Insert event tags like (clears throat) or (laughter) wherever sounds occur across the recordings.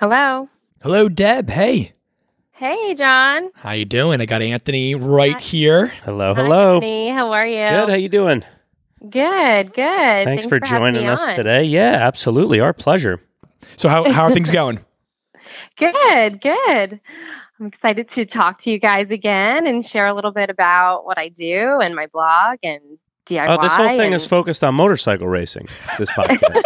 Hello. Hello, Deb. Hey. Hey, John. How you doing? I got Anthony right Hi. here. Hello, Hi, hello. Anthony. How are you? Good. How you doing? Good, good. Thanks, for, having joining us on. today. Yeah, absolutely. Our pleasure. So how how are things going? (laughs) (laughs) Good, good. I'm excited to talk to you guys again and share a little bit about what I do and my blog and DIY. Oh, this whole thing and... is focused on motorcycle racing. This podcast.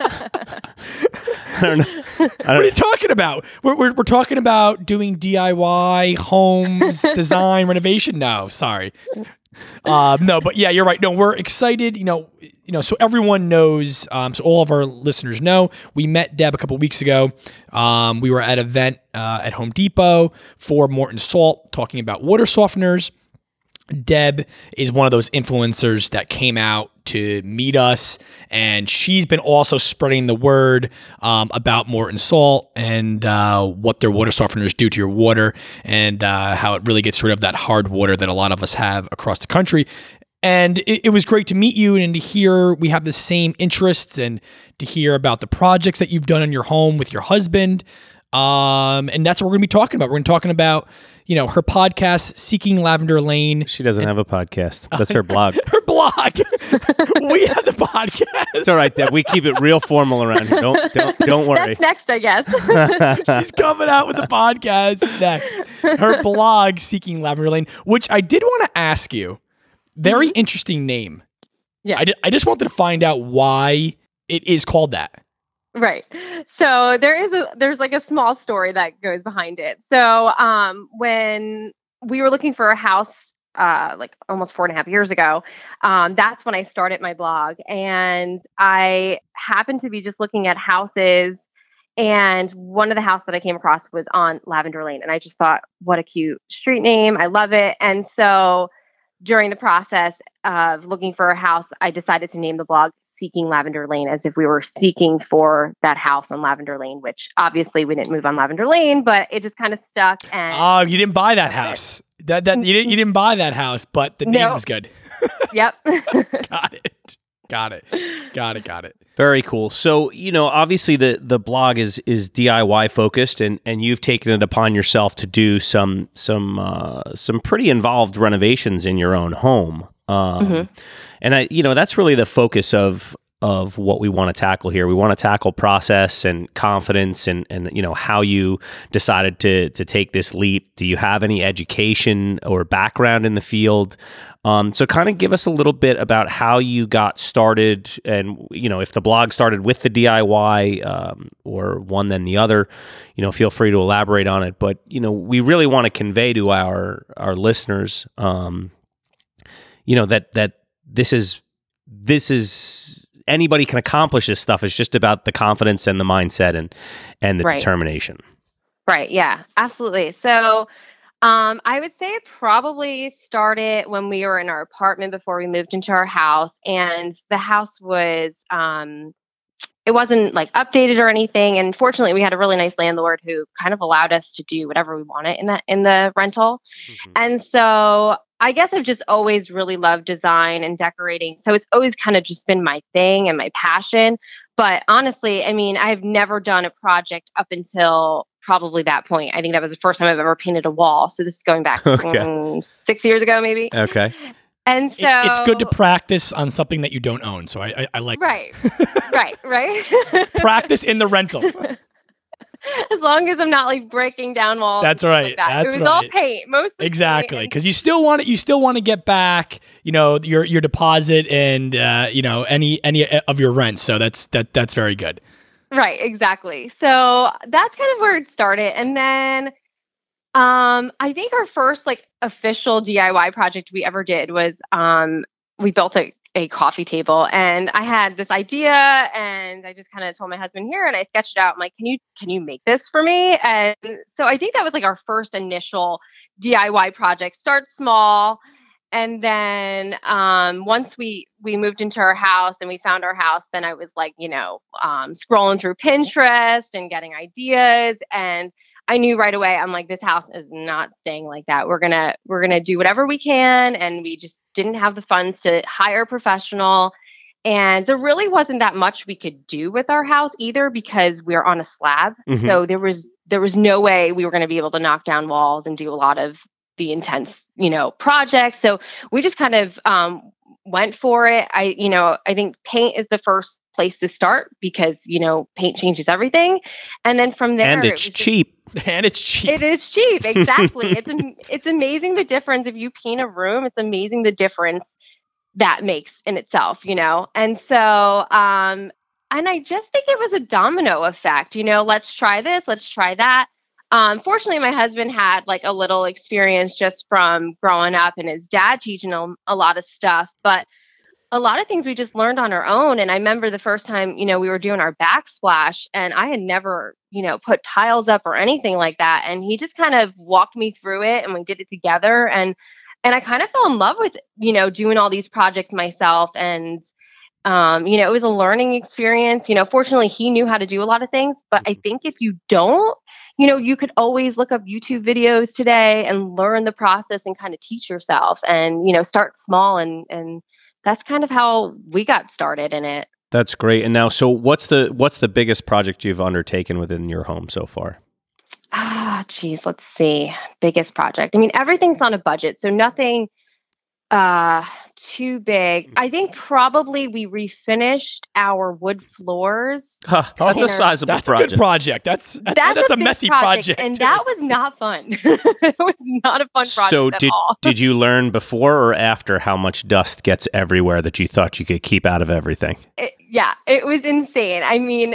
(laughs) (laughs) I don't know. I What are you don't, talking about? We're, we're, we're talking about doing DIY homes, (laughs) design, renovation. No, sorry. Um, no, but yeah, you're right. No, we're excited. You know, you know. So everyone knows. Um, so all of our listeners know. We met Deb a couple weeks ago. Um, we were at an event uh, at Home Depot for Morton Salt, talking about water softeners. Deb is one of those influencers that came out to meet us, and she's been also spreading the word um, about Morton Salt and uh, what their water softeners do to your water, and uh, how it really gets rid of that hard water that a lot of us have across the country. And it, it was great to meet you and to hear we have the same interests and to hear about the projects that you've done in your home with your husband. Um, and that's what we're going to be talking about. We're going to be talking about, you know, her podcast, Seeking Lavender Lane, she doesn't have a podcast. (laughs) That's her blog. (laughs) her blog. (laughs) we have the podcast. It's all right, Deb. We keep it real formal around here. Don't don't don't worry. That's next, I guess. She's coming out with the podcast next. Her blog, Seeking Lavender Lane, which I did want to ask you. Very interesting name. Yeah. I, di- I just wanted to find out why it is called that. Right. So there is a there's like a small story that goes behind it. So um when we were looking for a house uh like almost four and a half years ago, um, that's when I started my blog. And I happened to be just looking at houses and one of the houses that I came across was on Lavender Lane. And I just thought, what a cute street name. I love it. And so during the process of looking for a house, I decided to name the blog Seeking Lavender Lane as if we were seeking for that house on Lavender Lane, which obviously we didn't move on Lavender Lane, but it just kind of stuck. And Oh, you didn't buy that house. That that you didn't you didn't buy that house, but the name No. was good. (laughs) yep. (laughs) got it. Got it. Got it. Got it. Very cool. So, you know, obviously the the blog is is DIY focused and and you've taken it upon yourself to do some some uh, some pretty involved renovations in your own home. Um, Mhm. and I you know, that's really the focus of of what we want to tackle here. We want to tackle process and confidence and and you know, how you decided to to take this leap. Do you have any education or background in the field? Um, so kind of give us a little bit about how you got started and, you know, if the blog started with the DIY um, or one then the other, you know, feel free to elaborate on it. But, you know, we really want to convey to our, our listeners, um, you know, that, that this is, this is, anybody can accomplish this stuff. It's just about the confidence and the mindset and, and the Right. determination. Right. Yeah, absolutely. So um, I would say it probably started when we were in our apartment before we moved into our house. And the house was, um, it wasn't like updated or anything. And fortunately, we had a really nice landlord who kind of allowed us to do whatever we wanted in the in the rental. And so I guess I've just always really loved design and decorating. So it's always kind of just been my thing and my passion. But honestly, I mean, I've never done a project up until probably that point. I think that was the first time I've ever painted a wall. So this is going back (laughs) Okay. mm, six years ago, maybe. Okay. And so It- it's good to practice on something that you don't own. So I I, I like right, (laughs) right, right. practice in the rental. (laughs) (laughs) as long as I'm not like breaking down walls. That's right, Like that. that's it was all paint, mostly Exactly, because you still want it. You still want to get back, you know, your your deposit and uh, you know any any of your rent. So that's that that's very good. Right, exactly. So that's kind of where it started. And then um I think our first like official DIY project we ever did was um we built a, a coffee table and I had this idea and I just kind of told my husband here and I sketched it out. I'm like, can you can you make this for me? And so I think that was like our first initial DIY project. Start small and then um, once we we moved into our house and we found our house then i was like you know um, scrolling through pinterest and getting ideas and i knew right away i'm like this house is not staying like that we're gonna we're gonna do whatever we can and we just didn't have the funds to hire a professional And there really wasn't that much we could do with our house either because we are on a slab. Mhm. So there was there was no way we were going to be able to knock down walls and do a lot of the intense, you know, projects. So we just kind of um, went for it. I, you know, I think paint is the first place to start because you know paint changes everything, and then from there, and it it's just- cheap. (laughs) (laughs) and it's cheap. it is cheap, exactly. (laughs) it's am- it's amazing the difference if you paint a room. It's amazing the difference that makes in itself, you know. And so, um, and I just think it was a domino effect. You know, let's try this, let's try that. Um, fortunately, my husband had like a little experience just from growing up and his dad teaching him a lot of stuff, but a lot of things we just learned on our own. And I remember the first time, you know, we were doing our backsplash and I had never, you know, put tiles up or anything like that. And he just kind of walked me through it and we did it together. And, and I kind of fell in love with, you know, doing all these projects myself. And, um, you know, it was a learning experience. You know, fortunately, he knew how to do a lot of things. But I think if you don't, you know, you could always look up YouTube videos today and learn the process and kind of teach yourself and, you know, start small and, and, that's kind of how we got started in it. That's great. And now, so what's the what's the biggest project you've undertaken within your home so far? Ah, geez, let's see. Biggest project. I mean, everything's on a budget, so nothing uh too big. I think probably we refinished our wood floors. Huh, that's a sizable That's project. a good project. That's that- That's, that's, a, big messy project. and that was not fun. (laughs) it was not a fun project so at did all. did you learn before or after how much dust gets everywhere that you thought you could keep out of everything? it, yeah, it was insane. I mean,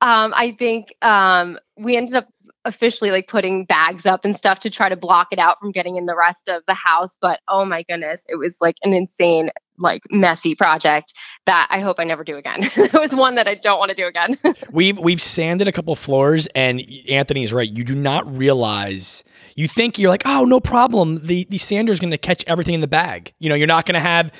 um, I think um, we ended up officially like putting bags up and stuff to try to block it out from getting in the rest of the house. But oh my goodness, it was like an insane, like messy project that I hope I never do again. (laughs) it was one that I don't want to do again. (laughs) We've we've sanded a couple floors, and Anthony is right. You do not realize. You think you're like, oh, no problem. The the sander's going to catch everything in the bag. You know, you're not going to have.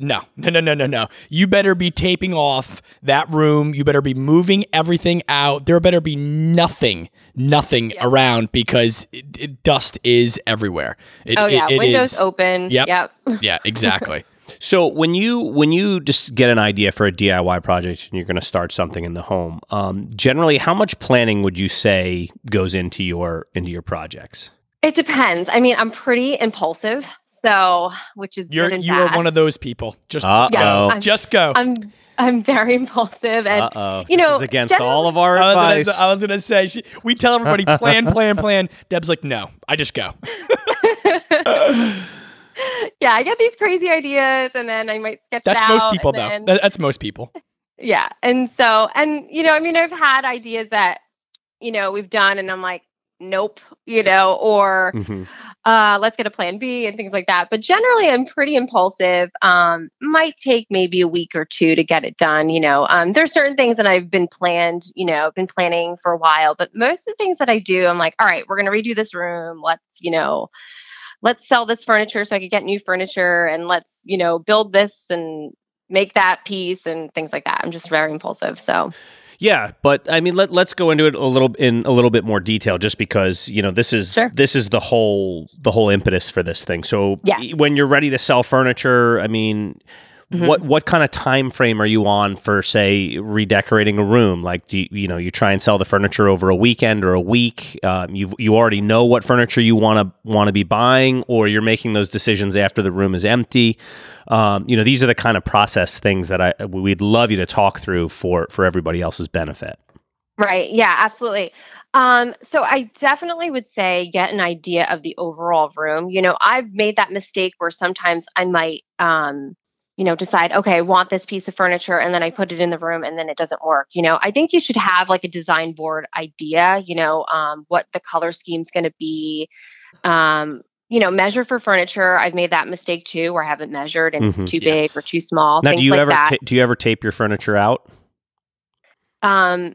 No, no, no, no, no, no. You better be taping off that room. You better be moving everything out. There better be nothing, nothing Yeah. around because it, it, dust is everywhere. It, oh yeah, it- it windows is- open. Yep. Yep. (laughs) Yeah, exactly. (laughs) So when you when you just get an idea for a DIY project and you're going to start something in the home, um, generally, how much planning would you say goes into your into your projects? It depends. I mean, I'm pretty impulsive, so which is You're you bad. are one of those people. Just, Uh-oh. just go. I'm- just go. I'm I'm very (laughs) impulsive and Uh oh, you this know, is against all of our I was, advice. gonna, I was gonna say she, we tell everybody plan, (laughs) plan, plan. Deb's like, no, I just go. (laughs) yeah, I get these crazy ideas and then I might sketch That's it most people, and though. then- That- That's most people. yeah. And so, and, you know, I mean, I've had ideas that, you know, we've done and I'm like, nope, you know, or Mhm. Uh, let's get a plan B and things like that. But generally, I'm pretty impulsive. Um, might take maybe a week or two to get it done. You know, um, there's certain things that I've been planned, you know, been planning for a while. But most of the things that I do, I'm like, all right, we're gonna redo this room. Let's, you know, let's sell this furniture so I could get new furniture, and let's, you know, build this and make that piece and things like that. I'm just very impulsive. So Yeah, but I mean, let let's go into it a little in a little bit more detail, just because you know this is Sure. this is the whole the whole impetus for this thing. So Yeah. when you're ready to sell furniture, I mean. Mhm. What what kind of time frame are you on for say redecorating a room? Like do you, you know you try and sell the furniture over a weekend or a week? Um, you you already know what furniture you want to want to be buying, or you're making those decisions after the room is empty. Um, you know these are the kind of process things that I we'd love you to talk through for for everybody else's benefit. Right. Yeah, absolutely. Um, so I definitely would say get an idea of the overall room. You know, I've made that mistake where sometimes I might um, you know, decide, okay, I want this piece of furniture and then I put it in the room and then it doesn't work. You know, I think you should have like a design board idea, you know, um, what the color scheme's gonna be. Um, you know, measure for furniture. I've made that mistake too, where I haven't measured and Mhm. it's too big or too small. Now, do you like ever ta- do you ever tape your furniture out? um,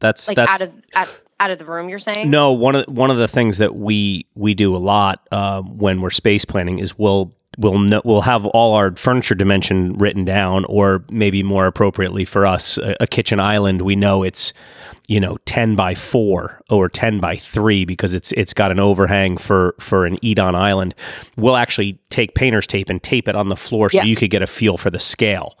That's like that's out of out, out of the room. You're saying? no one of one of the things that we we do a lot um, when we're space planning is we'll we'll know, we'll have all our furniture dimension written down, or maybe more appropriately for us, a, a kitchen island. We know it's you know ten by four or ten by three because it's it's got an overhang for for an eat on island. We'll actually take painter's tape and tape it on the floor so Yeah. you could get a feel for the scale.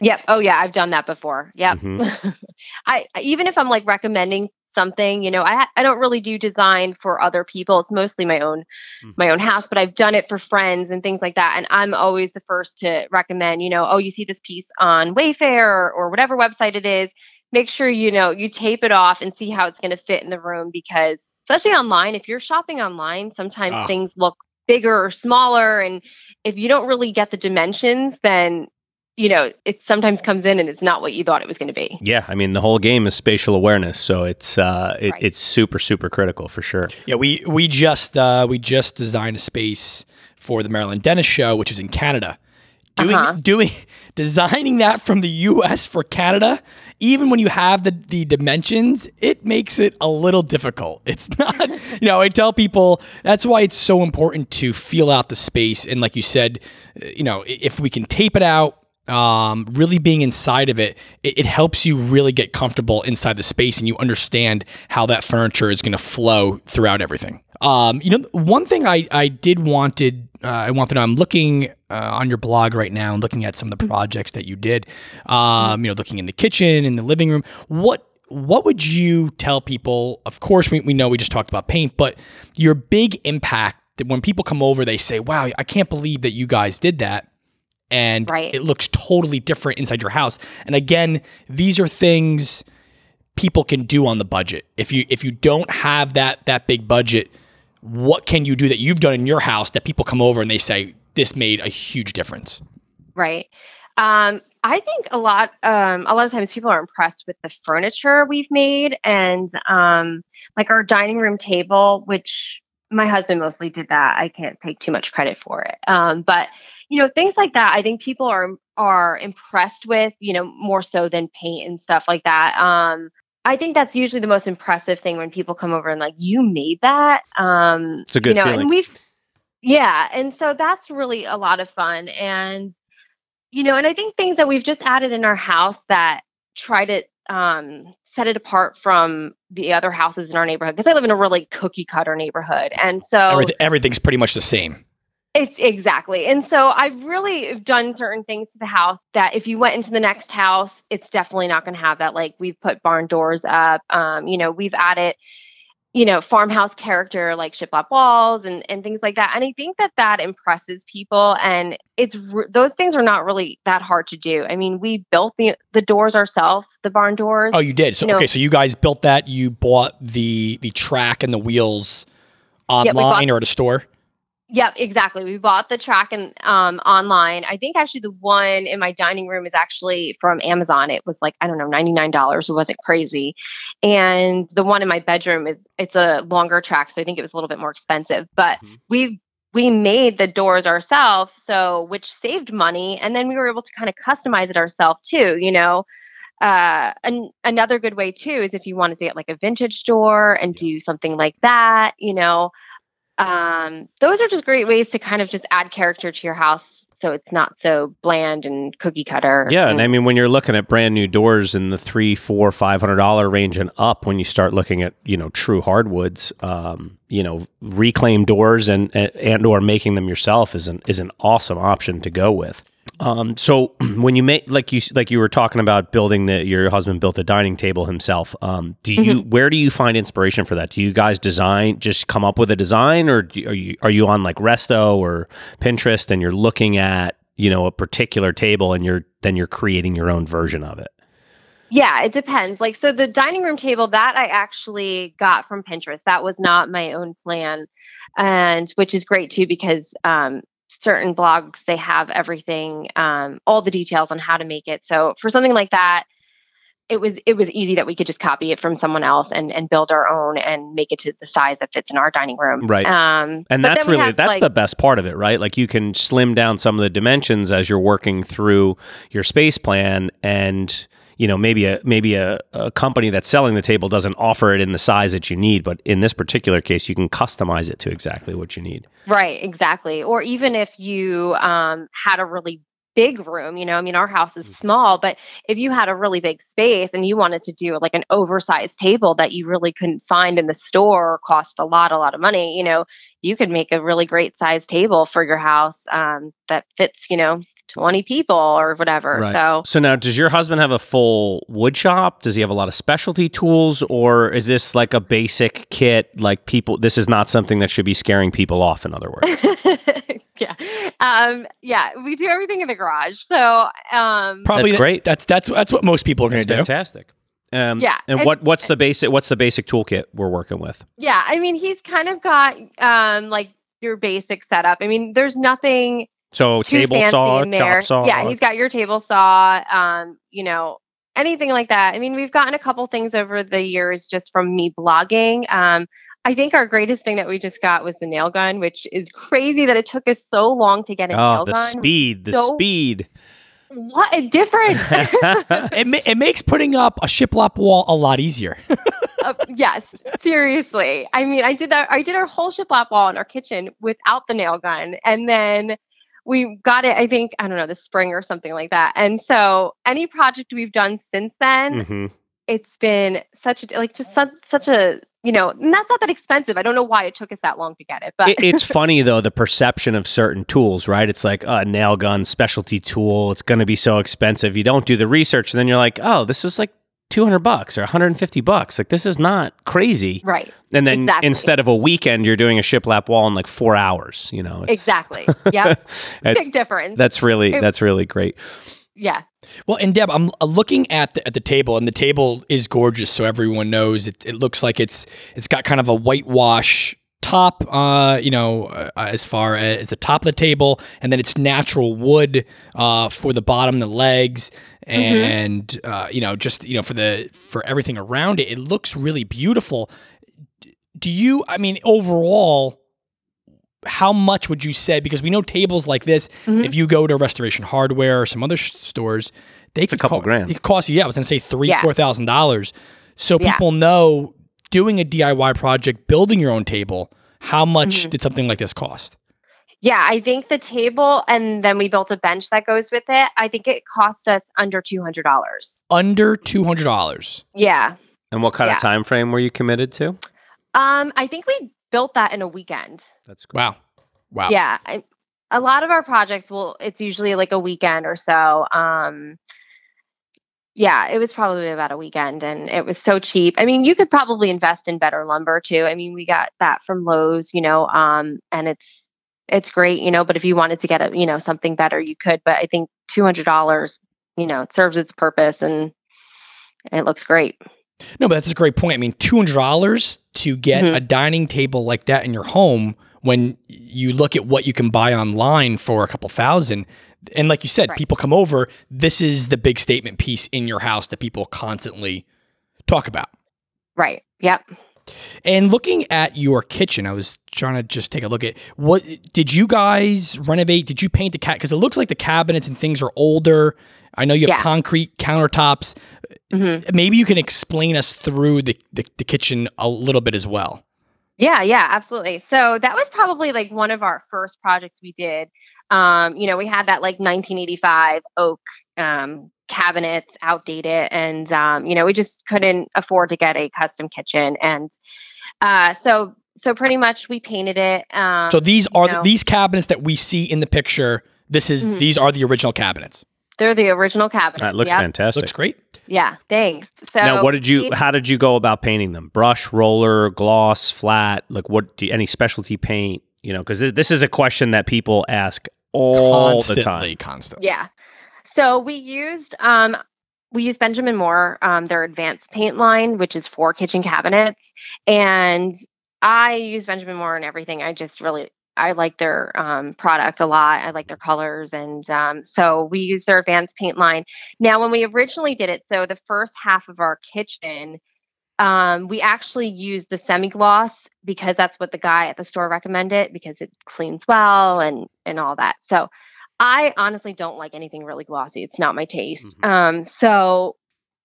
Yep. Oh yeah, I've done that before. Yep. Mhm. (laughs) I even if I'm like recommending something, you know, I I don't really do design for other people. It's mostly my own Mm. my own house, but I've done it for friends and things like that. And I'm always the first to recommend, you know, oh, you see this piece on Wayfair or, or whatever website it is, make sure you know you tape it off and see how it's going to fit in the room because especially online, if you're shopping online, sometimes Ah. things look bigger or smaller and if you don't really get the dimensions, then you know, it sometimes comes in and it's not what you thought it was going to be. Yeah, I mean the whole game is spatial awareness, so it's uh, it, Right. it's super super critical for sure. Yeah, we we just uh, we just designed a space for the Marilyn Denis Show, which is in Canada. Doing Uh-huh. doing designing that from the U.S. for Canada, even when you have the the dimensions, it makes it a little difficult. (laughs) It's not, you know. I tell people that's why it's so important to feel out the space, and like you said, uh, you know, if we can tape it out. Um, really being inside of it, it, it helps you really get comfortable inside the space and you understand how that furniture is going to flow throughout everything. Um, you know, one thing I, I did wanted, uh, I wanted to know, I'm looking uh, on your blog right now and looking at some of the projects that you did, um, you know, looking in the kitchen, in the living room. What, what would you tell people? Of course, we, we know we just talked about paint, but your big impact that when people come over, they say, wow, I can't believe that you guys did that and Right. it looks totally different inside your house. And again, these are things people can do on the budget. If you if you don't have that that big budget, what can you do that you've done in your house that people come over and they say this made a huge difference? Right. Um, I think a lot um, a lot of times people are impressed with the furniture we've made and um, like our dining room table, which my husband mostly did that. I can't take too much credit for it. Um, but you know, things like that, I think people are are impressed with, you know, more so than paint and stuff like that. Um, I think that's usually the most impressive thing when people come over and like, you made that. Um, It's a good you know, feeling. and we've yeah, and so that's really a lot of fun. And you know, and I think things that we've just added in our house that try to um, set it apart from the other houses in our neighborhood because I live in a really cookie cutter neighborhood, and so Everyth- everything's pretty much the same. It's exactly. And so I've really done certain things to the house that if you went into the next house, it's definitely not going to have that. Like we've put barn doors up. Um, you know, we've added, you know, farmhouse character like shiplap walls and and things like that. And I think that that impresses people. And it's r- those things are not really that hard to do. I mean, we built the the doors ourselves, the barn doors. Oh, you did. So You know- okay, so you guys built that. You bought the the track and the wheels online or at a store. Yep, exactly. We bought the track and um online. I think actually the one in my dining room is actually from Amazon. It was like I don't know, ninety nine dollars. It wasn't crazy, and the one in my bedroom is it's a longer track, so I think it was a little bit more expensive. But Mhm. we we made the doors ourselves, so which saved money, and then we were able to kind of customize it ourselves too. You know, uh, an, another good way too is if you wanted to get like a vintage door and do something like that. You know, um, those are just great ways to kind of just add character to your house so it's not so bland and cookie cutter. Yeah, and I mean when you're looking at brand new doors in the three, four, five hundred dollar range and up, when you start looking at you know true hardwoods, um, you know reclaimed doors and and, and or making them yourself is an is an awesome option to go with. Um, so (clears throat) when you make like you like you were talking about building that your husband built a dining table himself. Um, do you where do you find inspiration for that? Do you guys design just come up with a design, or do, are you are you on like Resto or Pinterest and you're looking at you know a particular table and you're then you're creating your own version of it? Yeah, it depends. Like, so the dining room table that I actually got from Pinterest, that was not my own plan. And which is great too, because um, certain blogs, they have everything, um, all the details on how to make it. So for something like that, it was it was easy that we could just copy it from someone else and and build our own and make it to the size that fits in our dining room. Right. Um, And that's really have, that's like- the best part of it, right? Like you can slim down some of the dimensions as you're working through your space plan and you know maybe a maybe a, a company that's selling the table doesn't offer it in the size that you need but in this particular case you can customize it to exactly what you need Right, exactly. Or even if you um, had a really big room, you know, I mean, our house is small, but if you had a really big space and you wanted to do like an oversized table that you really couldn't find in the store or cost a lot, a lot of money, you know, you could make a really great sized table for your house um, that fits, you know, 20 people or whatever. Right. So So now, does your husband have a full wood shop? Does he have a lot of specialty tools, or is this like a basic kit? Like people, this is not something that should be scaring people off. In other words, (laughs) yeah. Um, yeah, we do everything in the garage. So um Probably That's great. That's that's that's what most people are going to do. fantastic. Um, Yeah, And and- what what's the basic what's the basic toolkit we're working with? yeah, I mean he's kind of got um like your basic setup. I mean, there's nothing So too table saw, chop saw. Yeah, he's got your table saw, um, you know, anything like that. I mean, we've gotten a couple things over the years just from me blogging. Um, I think our greatest thing that we just got was the nail gun, which is crazy that it took us so long to get a oh, nail the gun. speed, the So- speed. What a difference! (laughs) It, ma- it makes putting up a shiplap wall a lot easier. (laughs) Uh, yes, seriously. I mean, I did that. I did our whole shiplap wall in our kitchen without the nail gun, and then we got it. I think I don't know the spring or something like that. And so, any project we've done since then, hmm it's been such a like just such, such a you know, and that's not that expensive. I don't know why it took us that long to get it, but It, it's (laughs) funny though the perception of certain tools, right? It's like a nail gun, specialty tool. It's going to be so expensive. You don't do the research, and then you're like, oh, this was like. 200 bucks or 150 bucks. Like this is not crazy. right, And then Exactly. instead of a weekend, you're doing a shiplap wall in like four hours. You know, it's, exactly. (laughs) Yeah. it's- big difference. that's really It- that's really great. yeah, Well, and Deb, I'm uh, looking at the, at the table, and the table is gorgeous, so everyone knows it. It looks like it's it's got kind of a whitewash top, uh, you know, uh, as far as the top of the table, and then it's natural wood uh, for the bottom, the legs, and uh, you know, just you know, for the for everything around it. It looks really beautiful. Do you? I mean, overall. How much would you say? Because we know tables like this, Mhm. if you go to Restoration Hardware or some other sh- stores, they cost a couple co- grand. It could cost you, yeah, I was gonna say three, Yeah. four thousand dollars. So Yeah. people know doing a DIY project, building your own table. How much Mhm. did something like this cost? yeah. I think the table, and then we built a bench that goes with it. I think it cost us under two hundred dollars. Under two hundred dollars. Yeah. And what kind Yeah. of time frame were you committed to? Um, I think we built that in a weekend. That's Wow, wow. Yeah. I, a lot of our projects will it's usually like a weekend or so. Um yeah, it was probably about a weekend and it was so cheap. I mean, you could probably invest in better lumber too. I mean, we got that from Lowe's, you know, um and it's it's great, you know, but if you wanted to get a, you know, something better, you could, but I think $200, you know, it serves its purpose and it looks great. No, but that's a great point. I mean, two hundred dollars to get Mhm. a dining table like that in your home. When you look at what you can buy online for a couple thousand, and like you said, Right. people come over. This is the big statement piece in your house that people constantly talk about. Right. Yep. And looking at your kitchen, I was trying to just take a look at what did you guys renovate? Did you paint the cat? Because it looks like the cabinets and things are older. I know you have Yeah. concrete countertops. hmm Maybe you can explain us through the, the, the kitchen a little bit as well. Yeah, yeah, absolutely. So that was probably like one of our first projects we did. Um, you know, we had that like 1985 oak um, cabinets, outdated, and um, you know, we just couldn't afford to get a custom kitchen, and uh, so so pretty much we painted it. Um, So these are know, these cabinets that we see in the picture. This is Mhm. these are the original cabinets. They're the original cabinets. that looks Yep. fantastic. Looks great. Yeah, thanks. So now, what did you? How did you go about painting them? Brush, roller, gloss, flat. Like, what? Do you, any specialty paint? You know, because this is a question that people ask all constantly, the time. constantly. Yeah. So we used um we used Benjamin Moore, um, their advanced paint line, which is for kitchen cabinets. And I use Benjamin Moore and everything. I just really I like their um, product a lot. I like their colors, and um, so we use their advanced paint line. Now, when we originally did it, so the first half of our kitchen, um, we actually used the semi gloss because that's what the guy at the store recommended because it cleans well and and all that. So I honestly don't like anything really glossy. It's not my taste. Mhm. Um, so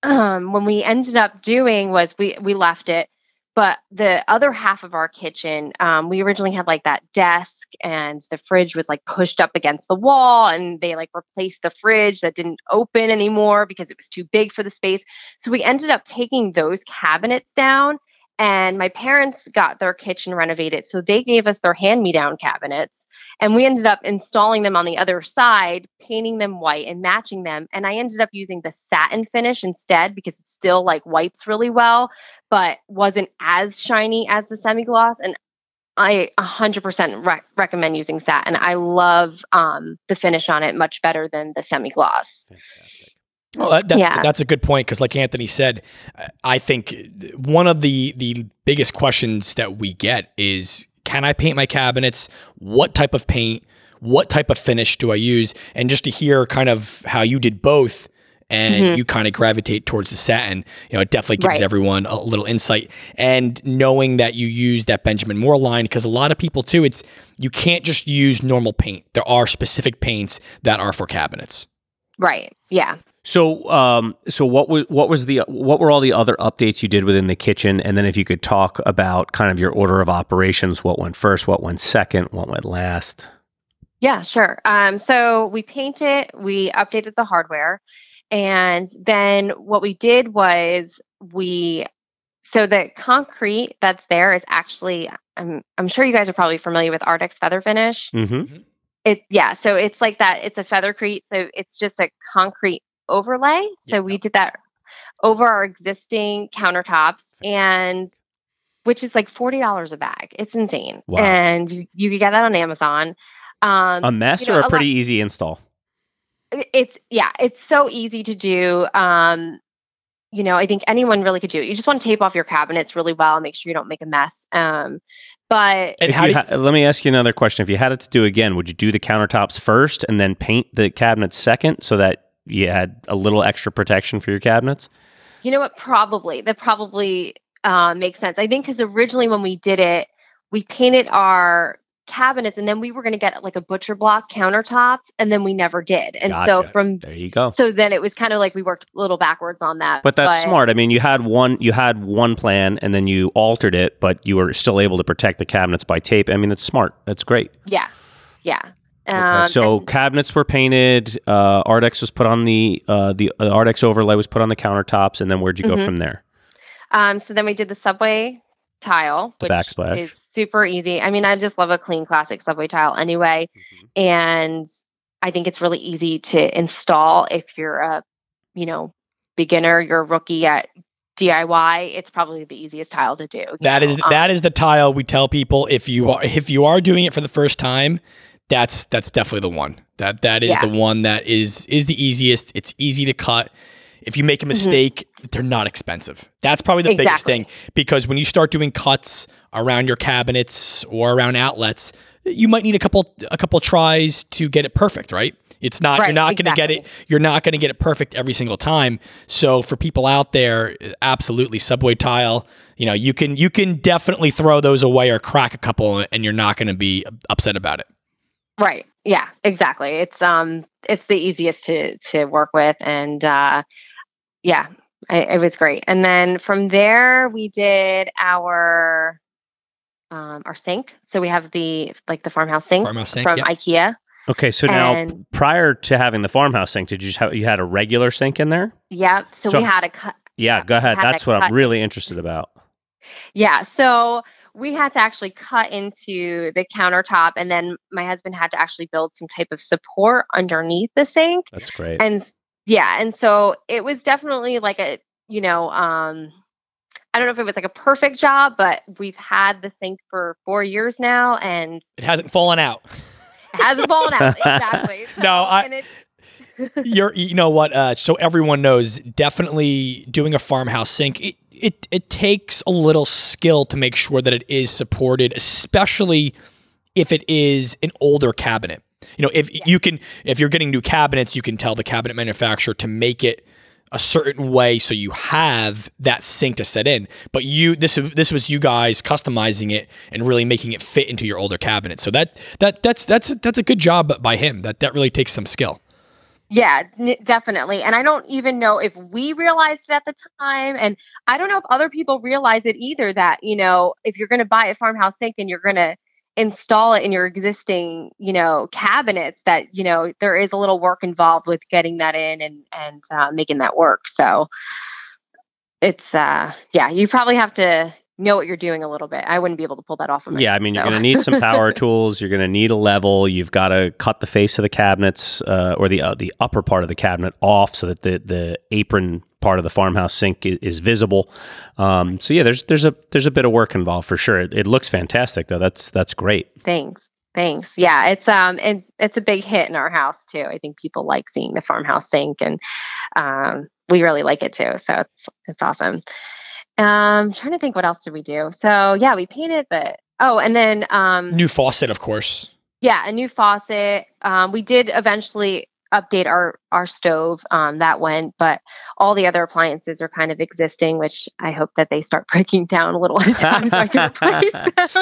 um, when we ended up doing was we we left it, but the other half of our kitchen, um, we originally had like that desk and the fridge was like pushed up against the wall, and they like replaced the fridge that didn't open anymore because it was too big for the space. So we ended up taking those cabinets down. And my parents got their kitchen renovated. So they gave us their hand me down cabinets And we ended up installing them on the other side, painting them white and matching them. And I ended up using the satin finish instead because it still like whites really well, but wasn't as shiny as the semi gloss. And I 100% re- recommend using satin. I love um, the finish on it much better than the semi gloss. Fantastic. Well, that, that, Yeah. that's a good point because, like Anthony said, I think one of the the biggest questions that we get is, can I paint my cabinets? What type of paint? What type of finish do I use? And just to hear kind of how you did both, and Mhm. you kind of gravitate towards the satin, you know, it definitely gives Right. everyone a little insight. And knowing that you use that Benjamin Moore line, because a lot of people too, it's you can't just use normal paint. There are specific paints that are for cabinets. Right. Yeah. So, um, so what was what was the what were all the other updates you did within the kitchen? And then if you could talk about kind of your order of operations, what went first, what went second, what went last. Yeah, sure. Um, so we painted, we updated the hardware, and then what we did was we so the concrete that's there is actually I'm I'm sure you guys are probably familiar with Ardex feather finish. Mm-hmm. It yeah, so it's like that. It's a feathercrete, so it's just a concrete overlay. So Yeah. we did that over our existing countertops, and which is like forty dollars a bag. It's insane, Wow. and you, you can get that on Amazon. Um, A mess you know, or a a lot- pretty easy install? it's yeah it's so easy to do um you know i think anyone really could do it you just want to tape off your cabinets really well and make sure you don't make a mess um but If how you ha- let me ask you another question. If you had it to do again, would you do the countertops first and then paint the cabinets second, so that you had a little extra protection for your cabinets? you know what probably that probably uh, makes sense i think because originally when we did it we painted our cabinets and then we were going to get like a butcher block countertop and then we never did and so from There you go. so then it was kind of like we worked a little backwards on that But that's smart. I mean, you had one you had one plan and then you altered it, but you were still able to protect the cabinets by tape. I mean, it's smart. That's great. yeah yeah Okay, um, so and- cabinets were painted. Uh, Ardex was put on the uh, the uh, Ardex overlay was put on the countertops, and then where'd you go Mhm. from there? Um, so then we did the subway tile, The which backsplash. is super easy. I mean, I just love a clean classic subway tile anyway, and I think it's really easy to install if you're a, you know, beginner, you're a rookie at DIY. It's probably the easiest tile to do. you That know, is um, that is the tile we tell people if you are if you are doing it for the first time, that's that's definitely the one. That that is Yeah. the one that is is the easiest. It's easy to cut. If you make a mistake, they're not expensive. That's probably the biggest Mm-hmm. Thing because when you start doing cuts around your cabinets or around outlets, you might need a couple a couple tries to get it perfect, right? It's not you're Right, not going to get it you're not going to get it perfect every single time. So for people out there, absolutely subway tile, you know, you can you can definitely throw those away or crack a couple and you're not going to be upset about it. Right. Yeah, exactly. It's um it's the easiest to to work with and uh yeah, I, it was great. And then from there we did our um our sink. So we have the like the farmhouse sink Farmhouse sink, from yeah. IKEA. Okay, so now prior to having the farmhouse sink, did you have you had a regular sink in there? Yep. So, So- we had a cut Yeah, go ahead. That's that what I'm really interested about. Yeah, so we had to actually cut into the countertop and then my husband had to actually build some type of support underneath the sink. That's great. and yeah and so it was definitely like a you know um i don't know if it was like a perfect job but we've had the sink for four years now and It hasn't fallen out. it hasn't fallen out exactly (laughs) So- No, I- You're you know what? Uh, so everyone knows definitely doing a farmhouse sink. It, it it takes a little skill to make sure that it is supported, especially if it is an older cabinet. You know, if you can, if you're getting new cabinets, you can tell the cabinet manufacturer to make it a certain way so you have that sink to set in. But you, this this was you guys customizing it and really making it fit into your older cabinet. So that that that's that's that's a good job by him. That that really takes some skill. Yeah n- definitely and i don't even know if we realized it at the time and i don't know if other people realize it either that you know if you're going to buy a farmhouse sink and you're going to install it in your existing you know cabinets that you know there is a little work involved with getting that in and and uh, making that work so it's uh yeah you probably have to know what you're doing a little bit. I wouldn't be able to pull that off of Yeah, I mean, you're going to need some power (laughs) tools. You're going to need a level. You've got to cut the face of the cabinets uh, or the uh, the upper part of the cabinet off so that the the apron part of the farmhouse sink is, is visible. Um, so yeah, there's there's a there's a bit of work involved for sure. It, it looks fantastic though. That's that's great. Thanks. Thanks. Yeah, it's um and it's a big hit in our house too. I think people like seeing the farmhouse sink and um we really like it too. So it's it's awesome. Um trying to think what else did we do? So yeah, we painted the oh and then um New faucet, of course. yeah, a new faucet. Um we did eventually update our our stove um that went but all the other appliances are kind of existing which i hope that they start (laughs) breaking down a little at a time so i can replace them that's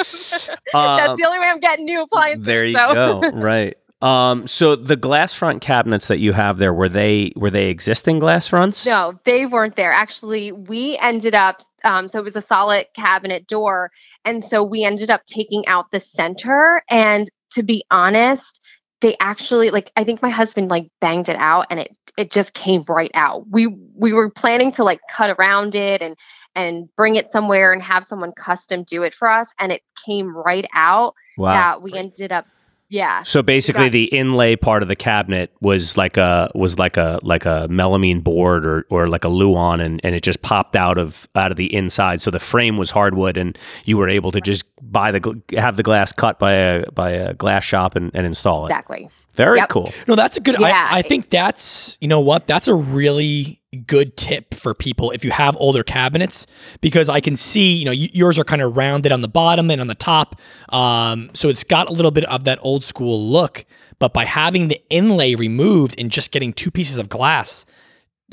Um, the only way i'm getting new appliances There you so. go. Right. Um, so the glass front cabinets that you have there were they were they existing glass fronts? No, they weren't there. Actually, we ended up, um, so it was a solid cabinet door. And so we ended up taking out the center. And to be honest, they actually like I think my husband like banged it out and it it just came right out. We we were planning to like cut around it and and bring it somewhere and have someone custom do it for us and it came right out Wow. that we ended up yeah. So basically, got- the inlay part of the cabinet was like a was like a like a melamine board or, or like a luan, and, and it just popped out of out of the inside. So the frame was hardwood, and you were able to just buy the have the glass cut by a by a glass shop and, and install it. Exactly. Very Yep. cool. No, that's a good. Yeah. I, I think that's you know what that's a really good tip for people if you have older cabinets because I can see you know yours are kind of rounded on the bottom and on the top, um, so it's got a little bit of that old school look. But by having the inlay removed and just getting two pieces of glass,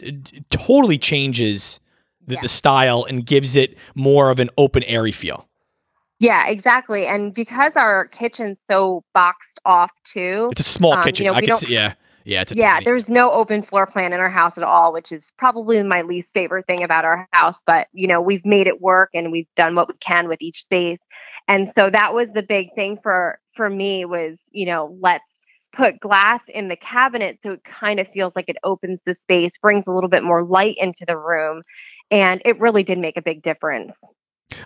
it, totally changes the, Yeah. the style and gives it more of an open airy feel. Yeah, exactly. And because our kitchen's so boxed off too, It's a small Um, you kitchen. know, I see. Yeah, yeah. It's yeah, tiny- there's no open floor plan in our house at all, which is probably my least favorite thing about our house. But you know, we've made it work and we've done what we can with each space. And so that was the big thing for for me was, you know, let's put glass in the cabinet so it kind of feels like it opens the space, brings a little bit more light into the room. And it really did make a big difference.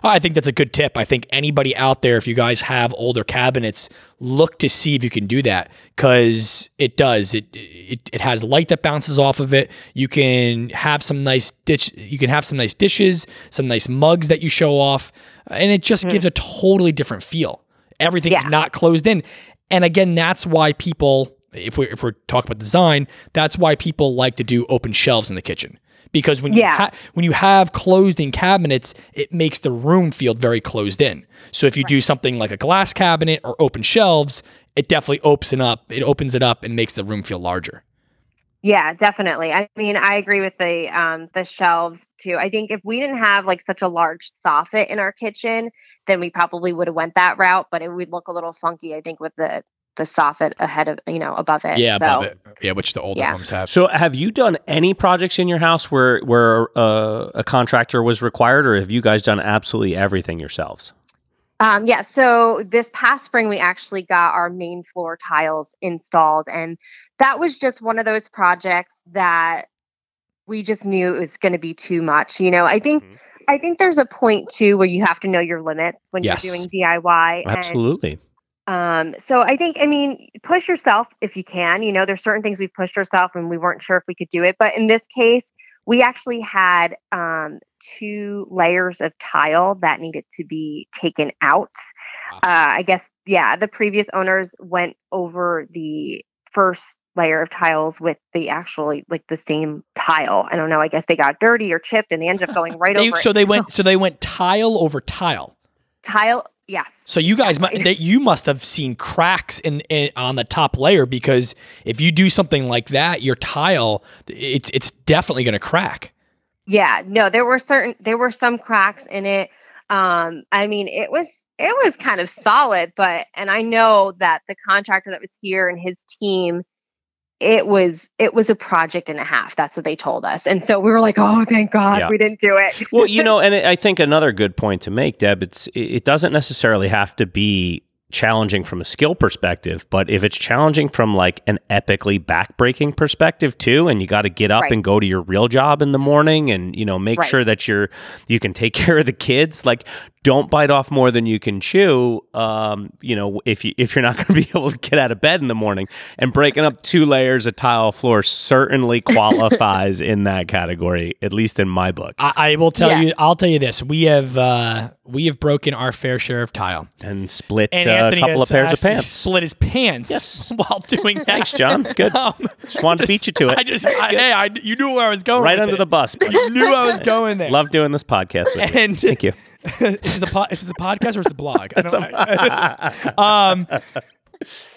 I think that's a good tip. I think anybody out there, if you guys have older cabinets, look to see if you can do that because it does. It, it it has light that bounces off of it. You can have some nice dish. You can have some nice dishes, some nice mugs that you show off, and it just Mhm. gives a totally different feel. Everything's Yeah. not closed in, and again, that's why people. If we're if we're talking about design, that's why people like to do open shelves in the kitchen because when you Yeah. ha- when you have closed in cabinets, it makes the room feel very closed in. So if you do something like a glass cabinet or open shelves, it definitely opens it up. It opens it up and makes the room feel larger. Yeah, definitely. I mean, I agree with the um the shelves too. I think if we didn't have like such a large soffit in our kitchen, then we probably would have went that route, but it would look a little funky I think with the the soffit ahead of, you know, above it. Yeah, above it. Yeah, which the older yeah. homes have. So have you done any projects in your house where where uh, a contractor was required, or have you guys done absolutely everything yourselves? Um, yeah, so this past spring, we actually got our main floor tiles installed, and that was just one of those projects that we just knew it was going to be too much. You know, I think Mhm. I think there's a point too where you have to know your limits when Yes. you're doing DIY. and, Absolutely. Um, so I think, I mean, push yourself if you can. You know, there's certain things we've pushed ourselves and we weren't sure if we could do it, but in this case, we actually had um, two layers of tile that needed to be taken out. Wow. Uh, I guess, yeah, the previous owners went over the first layer of tiles with the actually like the same tile. I don't know. I guess they got dirty or chipped and they ended up going (laughs) right They- over so it. they went (laughs) so they went tile over tile. tile. Yes. So you guys, that you must have seen cracks in, in on the top layer because if you do something like that, your tile, it's it's definitely going to crack. Yeah, no, there were certain there were some cracks in it. Um, I mean, it was it was kind of solid, but and I know that the contractor that was here and his team, it was it was a project and a half. That's what they told us, and so we were like, oh, thank God Yeah. we didn't do it. (laughs) well, you know, and I think another good point to make, Deb, it's it doesn't necessarily have to be challenging from a skill perspective, but if it's challenging from like an epically backbreaking perspective too, and you got to get up Right. and go to your real job in the morning, and you know make Right. sure that you're you can take (laughs) care of the kids, like don't bite off more than you can chew. Um, you know, if you if you're not (laughs) going to be able to get out of bed in the morning, and breaking up two layers of tile floor certainly (laughs) qualifies in that category, at least in my book. I, I will tell Yeah. you. I'll tell you this. We have uh, we have broken our fair share of tile, And split and uh, a Anthony couple has of pairs of actually pants. split his pants Yes. (laughs) while doing that. Thanks, John. Good. Um, Just wanted to beat you to it. I just, I, hey, I, you knew where I was going. right with under it. the bus. buddy. You knew I was going there. Love doing this podcast with you. And- Thank you. (laughs) is this a po- is this a podcast or is it a blog? I don't- I- (laughs) um,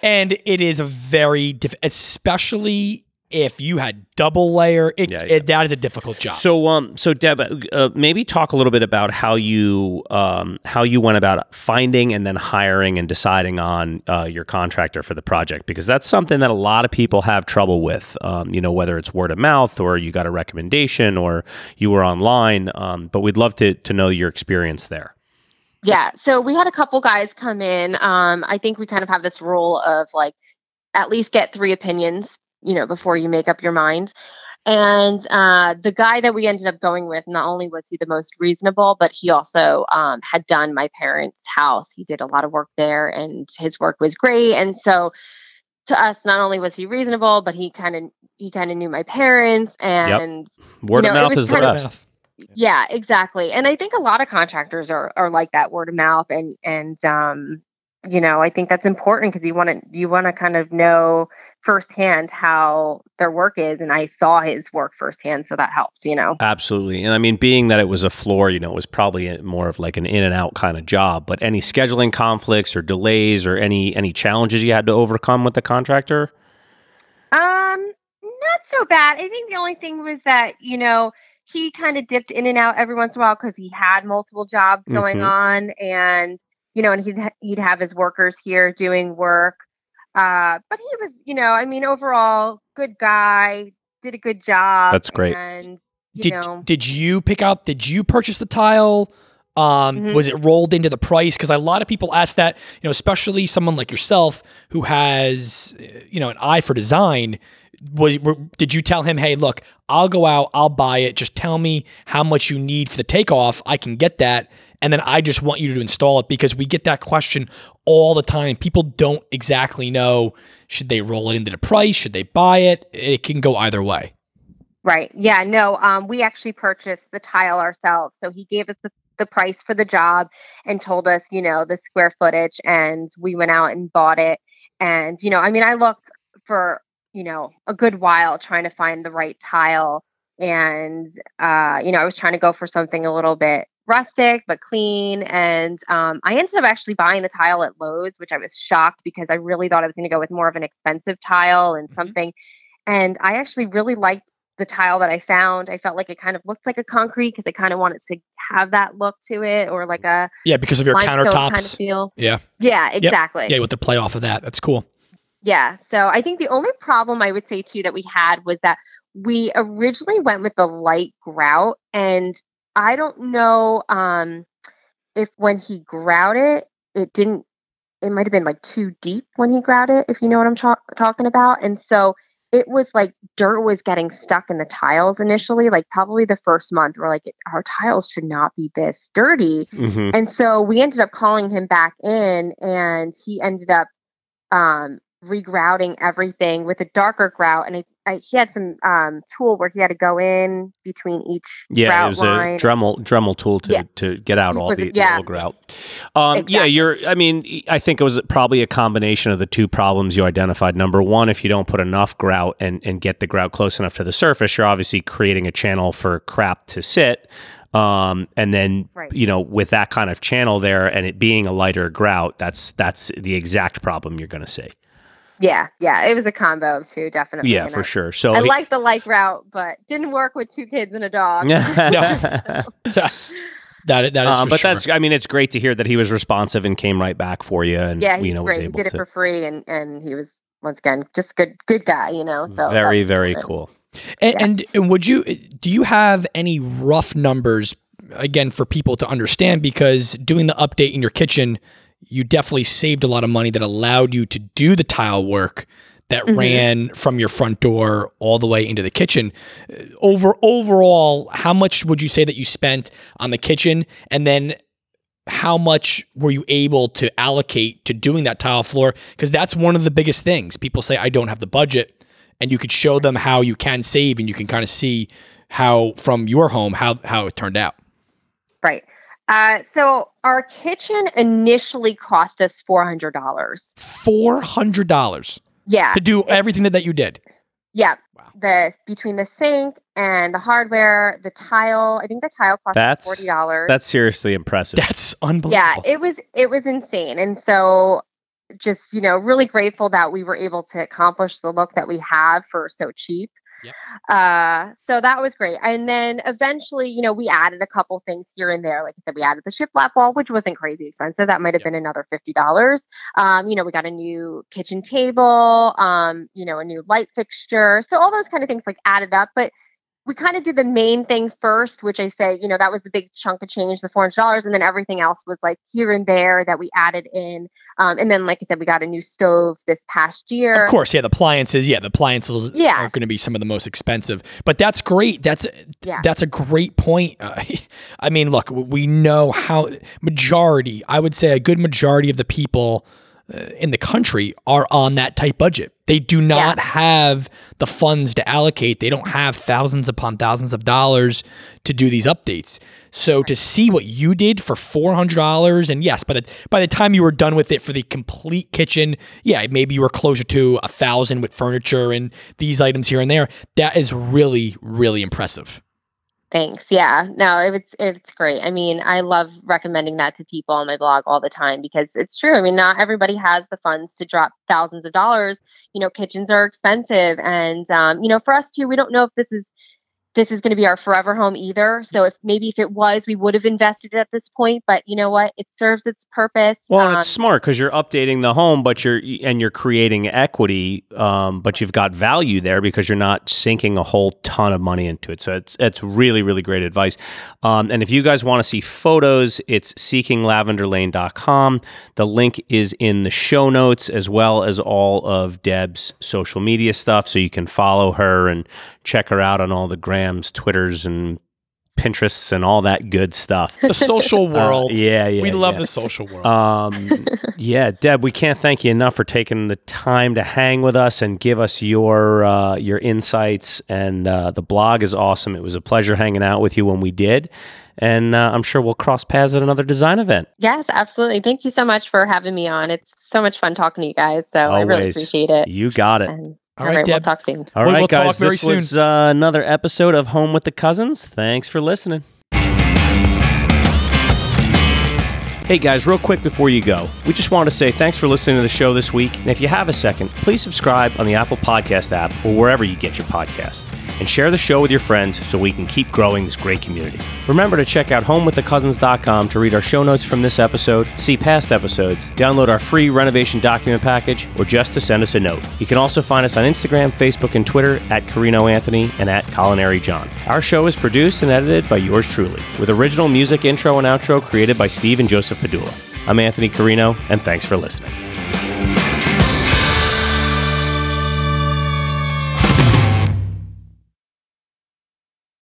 and it is a very diff- especially if you had double layer. It, Yeah, yeah. it that is a difficult job. So, um, so Deb, uh, maybe talk a little bit about how you, um, how you went about finding and then hiring and deciding on uh, your contractor for the project, because that's something that a lot of people have trouble with. Um, you know, whether it's word of mouth or you got a recommendation or you were online. Um, but we'd love to to know your experience there. Yeah. So we had a couple guys come in. Um, I think we kind of have this rule of like at least get three opinions, you know, before you make up your mind. And uh, the guy that we ended up going with, not only was he the most reasonable, but he also um, had done my parents' house. He did a lot of work there, and his work was great. And so, to us, not only was he reasonable, but he kind of he kind of knew my parents, and Word You of know, it mouth is the of- best. yeah, exactly. And I think a lot of contractors are are like that word of mouth and and um you know, I think that's important because you want to you want to kind of know firsthand how their work is and I saw his work firsthand so that helps, you know. Absolutely. And I mean, being that it was a floor, you know, it was probably more of like an in and out kind of job. But any scheduling conflicts or delays or any any challenges you had to overcome with the contractor? Um not so bad. I think the only thing was that, you know, he kind of dipped in and out every once in a while cuz he had multiple jobs going Mhm. on and you know, and he'd ha- he'd have his workers here doing work. Uh, but he was, you know, I mean, overall, good guy, did a good job. That's great. And you did know, did you pick out? Did you purchase the tile? Um, Mhm. Was it rolled into the price? Because a lot of people ask that. You know, especially someone like yourself who has you know an eye for design. Was were, did you tell him, hey, look, I'll go out, I'll buy it. Just tell me how much you need for the takeoff. I can get that, and then I just want you to install it because we get that question all the time. People don't exactly know should they roll it into the price, should they buy it. It can go either way. right? Yeah, no. Um, we actually purchased the tile ourselves, so he gave us the, the price for the job and told us, you know, the square footage, and we went out and bought it. And you know, I mean, I looked for you know a good while trying to find the right tile, and uh, you know, I was trying to go for something a little bit rustic but clean. And um, I ended up actually buying the tile at Lowe's, which I was shocked because I really thought I was going to go with more of an expensive tile and Mhm. something. And I actually really liked the tile that I found. I felt like it kind of looked like a concrete because I kind of wanted to have that look to it or like a Yeah, because of your countertops. kind of feel. Yeah. Yeah, exactly. Yeah, with the play off of that. That's cool. Yeah. So I think the only problem I would say too that we had was that we originally went with the light grout and I don't know um if when he grout it, it didn't it might have been like too deep when he grout it, if you know what I'm ta- talking about. And so it was like dirt was getting stuck in the tiles initially, like probably the first month. We're like, our tiles should not be this dirty. hmm And so we ended up calling him back in, and he ended up um, regrouting everything with a darker grout. And I, I, he had some um, tool where he had to go in between each Yeah, grout it was line. a Dremel Dremel tool to, Yeah. to get out all the, the yeah. little grout. Um, Yeah, you're. I mean, I think it was probably a combination of the two problems you identified. Number one, if you don't put enough grout and and get the grout close enough to the surface, you're obviously creating a channel for crap to sit. Um, and then Right. you know, with that kind of channel there, and it being a lighter grout, that's that's the exact problem you're going to see. Yeah, yeah, it was a combo of two, definitely. Yeah, for I, sure. So I like the like route, but didn't work with two kids and a dog. (laughs) (laughs) (laughs) that that is Um, for but sure. that's I mean it's great to hear that he was responsive and came right back for you and yeah, you he's know was great. He able did it for free, and and he was once again just good, good guy. You know, so very very important. cool. and, yeah. and and would you do you have any rough numbers again for people to understand because doing the update in your kitchen you definitely saved a lot of money that allowed you to do the tile work that Mhm. ran from your front door all the way into the kitchen over overall how much would you say that you spent on the kitchen and then how much were you able to allocate to doing that tile floor? Because that's one of the biggest things. People say, I don't have the budget. And you could show them how you can save and you can kind of see how from your home how how it turned out. Right. Uh, so our kitchen initially cost us four hundred dollars. Four hundred dollars. Yeah. To do everything that, that you did. Yeah. Wow. The between the sink and the hardware, the tile. I think the tile cost that's, forty dollars. That's seriously impressive. That's unbelievable. Yeah, it was it was insane. And so just, you know, really grateful that we were able to accomplish the look that we have for so cheap. Yep. Uh, so that was great. And then eventually, you know, we added a couple things here and there. Like I said, we added the shiplap wall, which wasn't crazy expensive. That might have yep. been another fifty dollars. Um, you know, we got a new kitchen table, um, you know, a new light fixture. So all those kind of things like added up. But we kind of did the main thing first, which I say, you know, that was the big chunk of change, the four hundred dollars, and then everything else was like here and there that we added in. Um, and then, like I said, we got a new stove this past year. Of course, yeah, the appliances, yeah, the appliances yeah. are going to be some of the most expensive, but that's great. That's yeah. that's a great point. Uh, (laughs) I mean, look, we know how majority, I would say, a good majority of the people uh, in the country are on that tight budget. They do not yeah. have the funds to allocate. They don't have thousands upon thousands of dollars to do these updates. So to see what you did for four hundred dollars, and yes, by the by the time you were done with it for the complete kitchen, yeah, maybe you were closer to a thousand with furniture and these items here and there. That is really really impressive. Thanks. Yeah. No, it's it's great. I mean, I love recommending that to people on my blog all the time because it's true. I mean, not everybody has the funds to drop thousands of dollars. You know, kitchens are expensive, and um, you know, for us too, we don't know if this is this is going to be our forever home either. So if maybe if it was, we would have invested at this point. But you know what? It serves its purpose. Well, um, it's smart because you're updating the home, but you're and you're creating equity, um, but you've got value there because you're not sinking a whole ton of money into it. So it's it's really really great advice. Um, and if you guys want to see photos, it's seekinglavenderlane.com. The link is in the show notes as well as all of Deb's social media stuff, so you can follow her and check her out on all the grams, Twitters, and Pinterests and all that good stuff. The social uh, world. Uh, yeah, yeah. We love yeah. the social world. Um, (laughs) yeah, Deb, we can't thank you enough for taking the time to hang with us and give us your uh, your insights. And uh, the blog is awesome. It was a pleasure hanging out with you when we did. And uh, I'm sure we'll cross paths at another design event. Yes, absolutely. Thank you so much for having me on. It's so much fun talking to you guys. So Always. I really appreciate it. You got it. And all, All right, right, Deb. We'll talk soon. All right, we'll guys. this soon. was uh, another episode of Home with the Cousins. Thanks for listening. Hey guys, real quick before you go, we just wanted to say thanks for listening to the show this week. And if you have a second, please subscribe on the Apple Podcast app or wherever you get your podcasts and share the show with your friends so we can keep growing this great community. Remember to check out homewiththecousins.com to read our show notes from this episode, see past episodes, download our free renovation document package, or just to send us a note. You can also find us on Instagram, Facebook, and Twitter at Carino Anthony and at Colaneri John. Our show is produced and edited by yours truly, with original music intro and outro created by Steve and Joseph Padula. I'm Anthony Carino, and thanks for listening.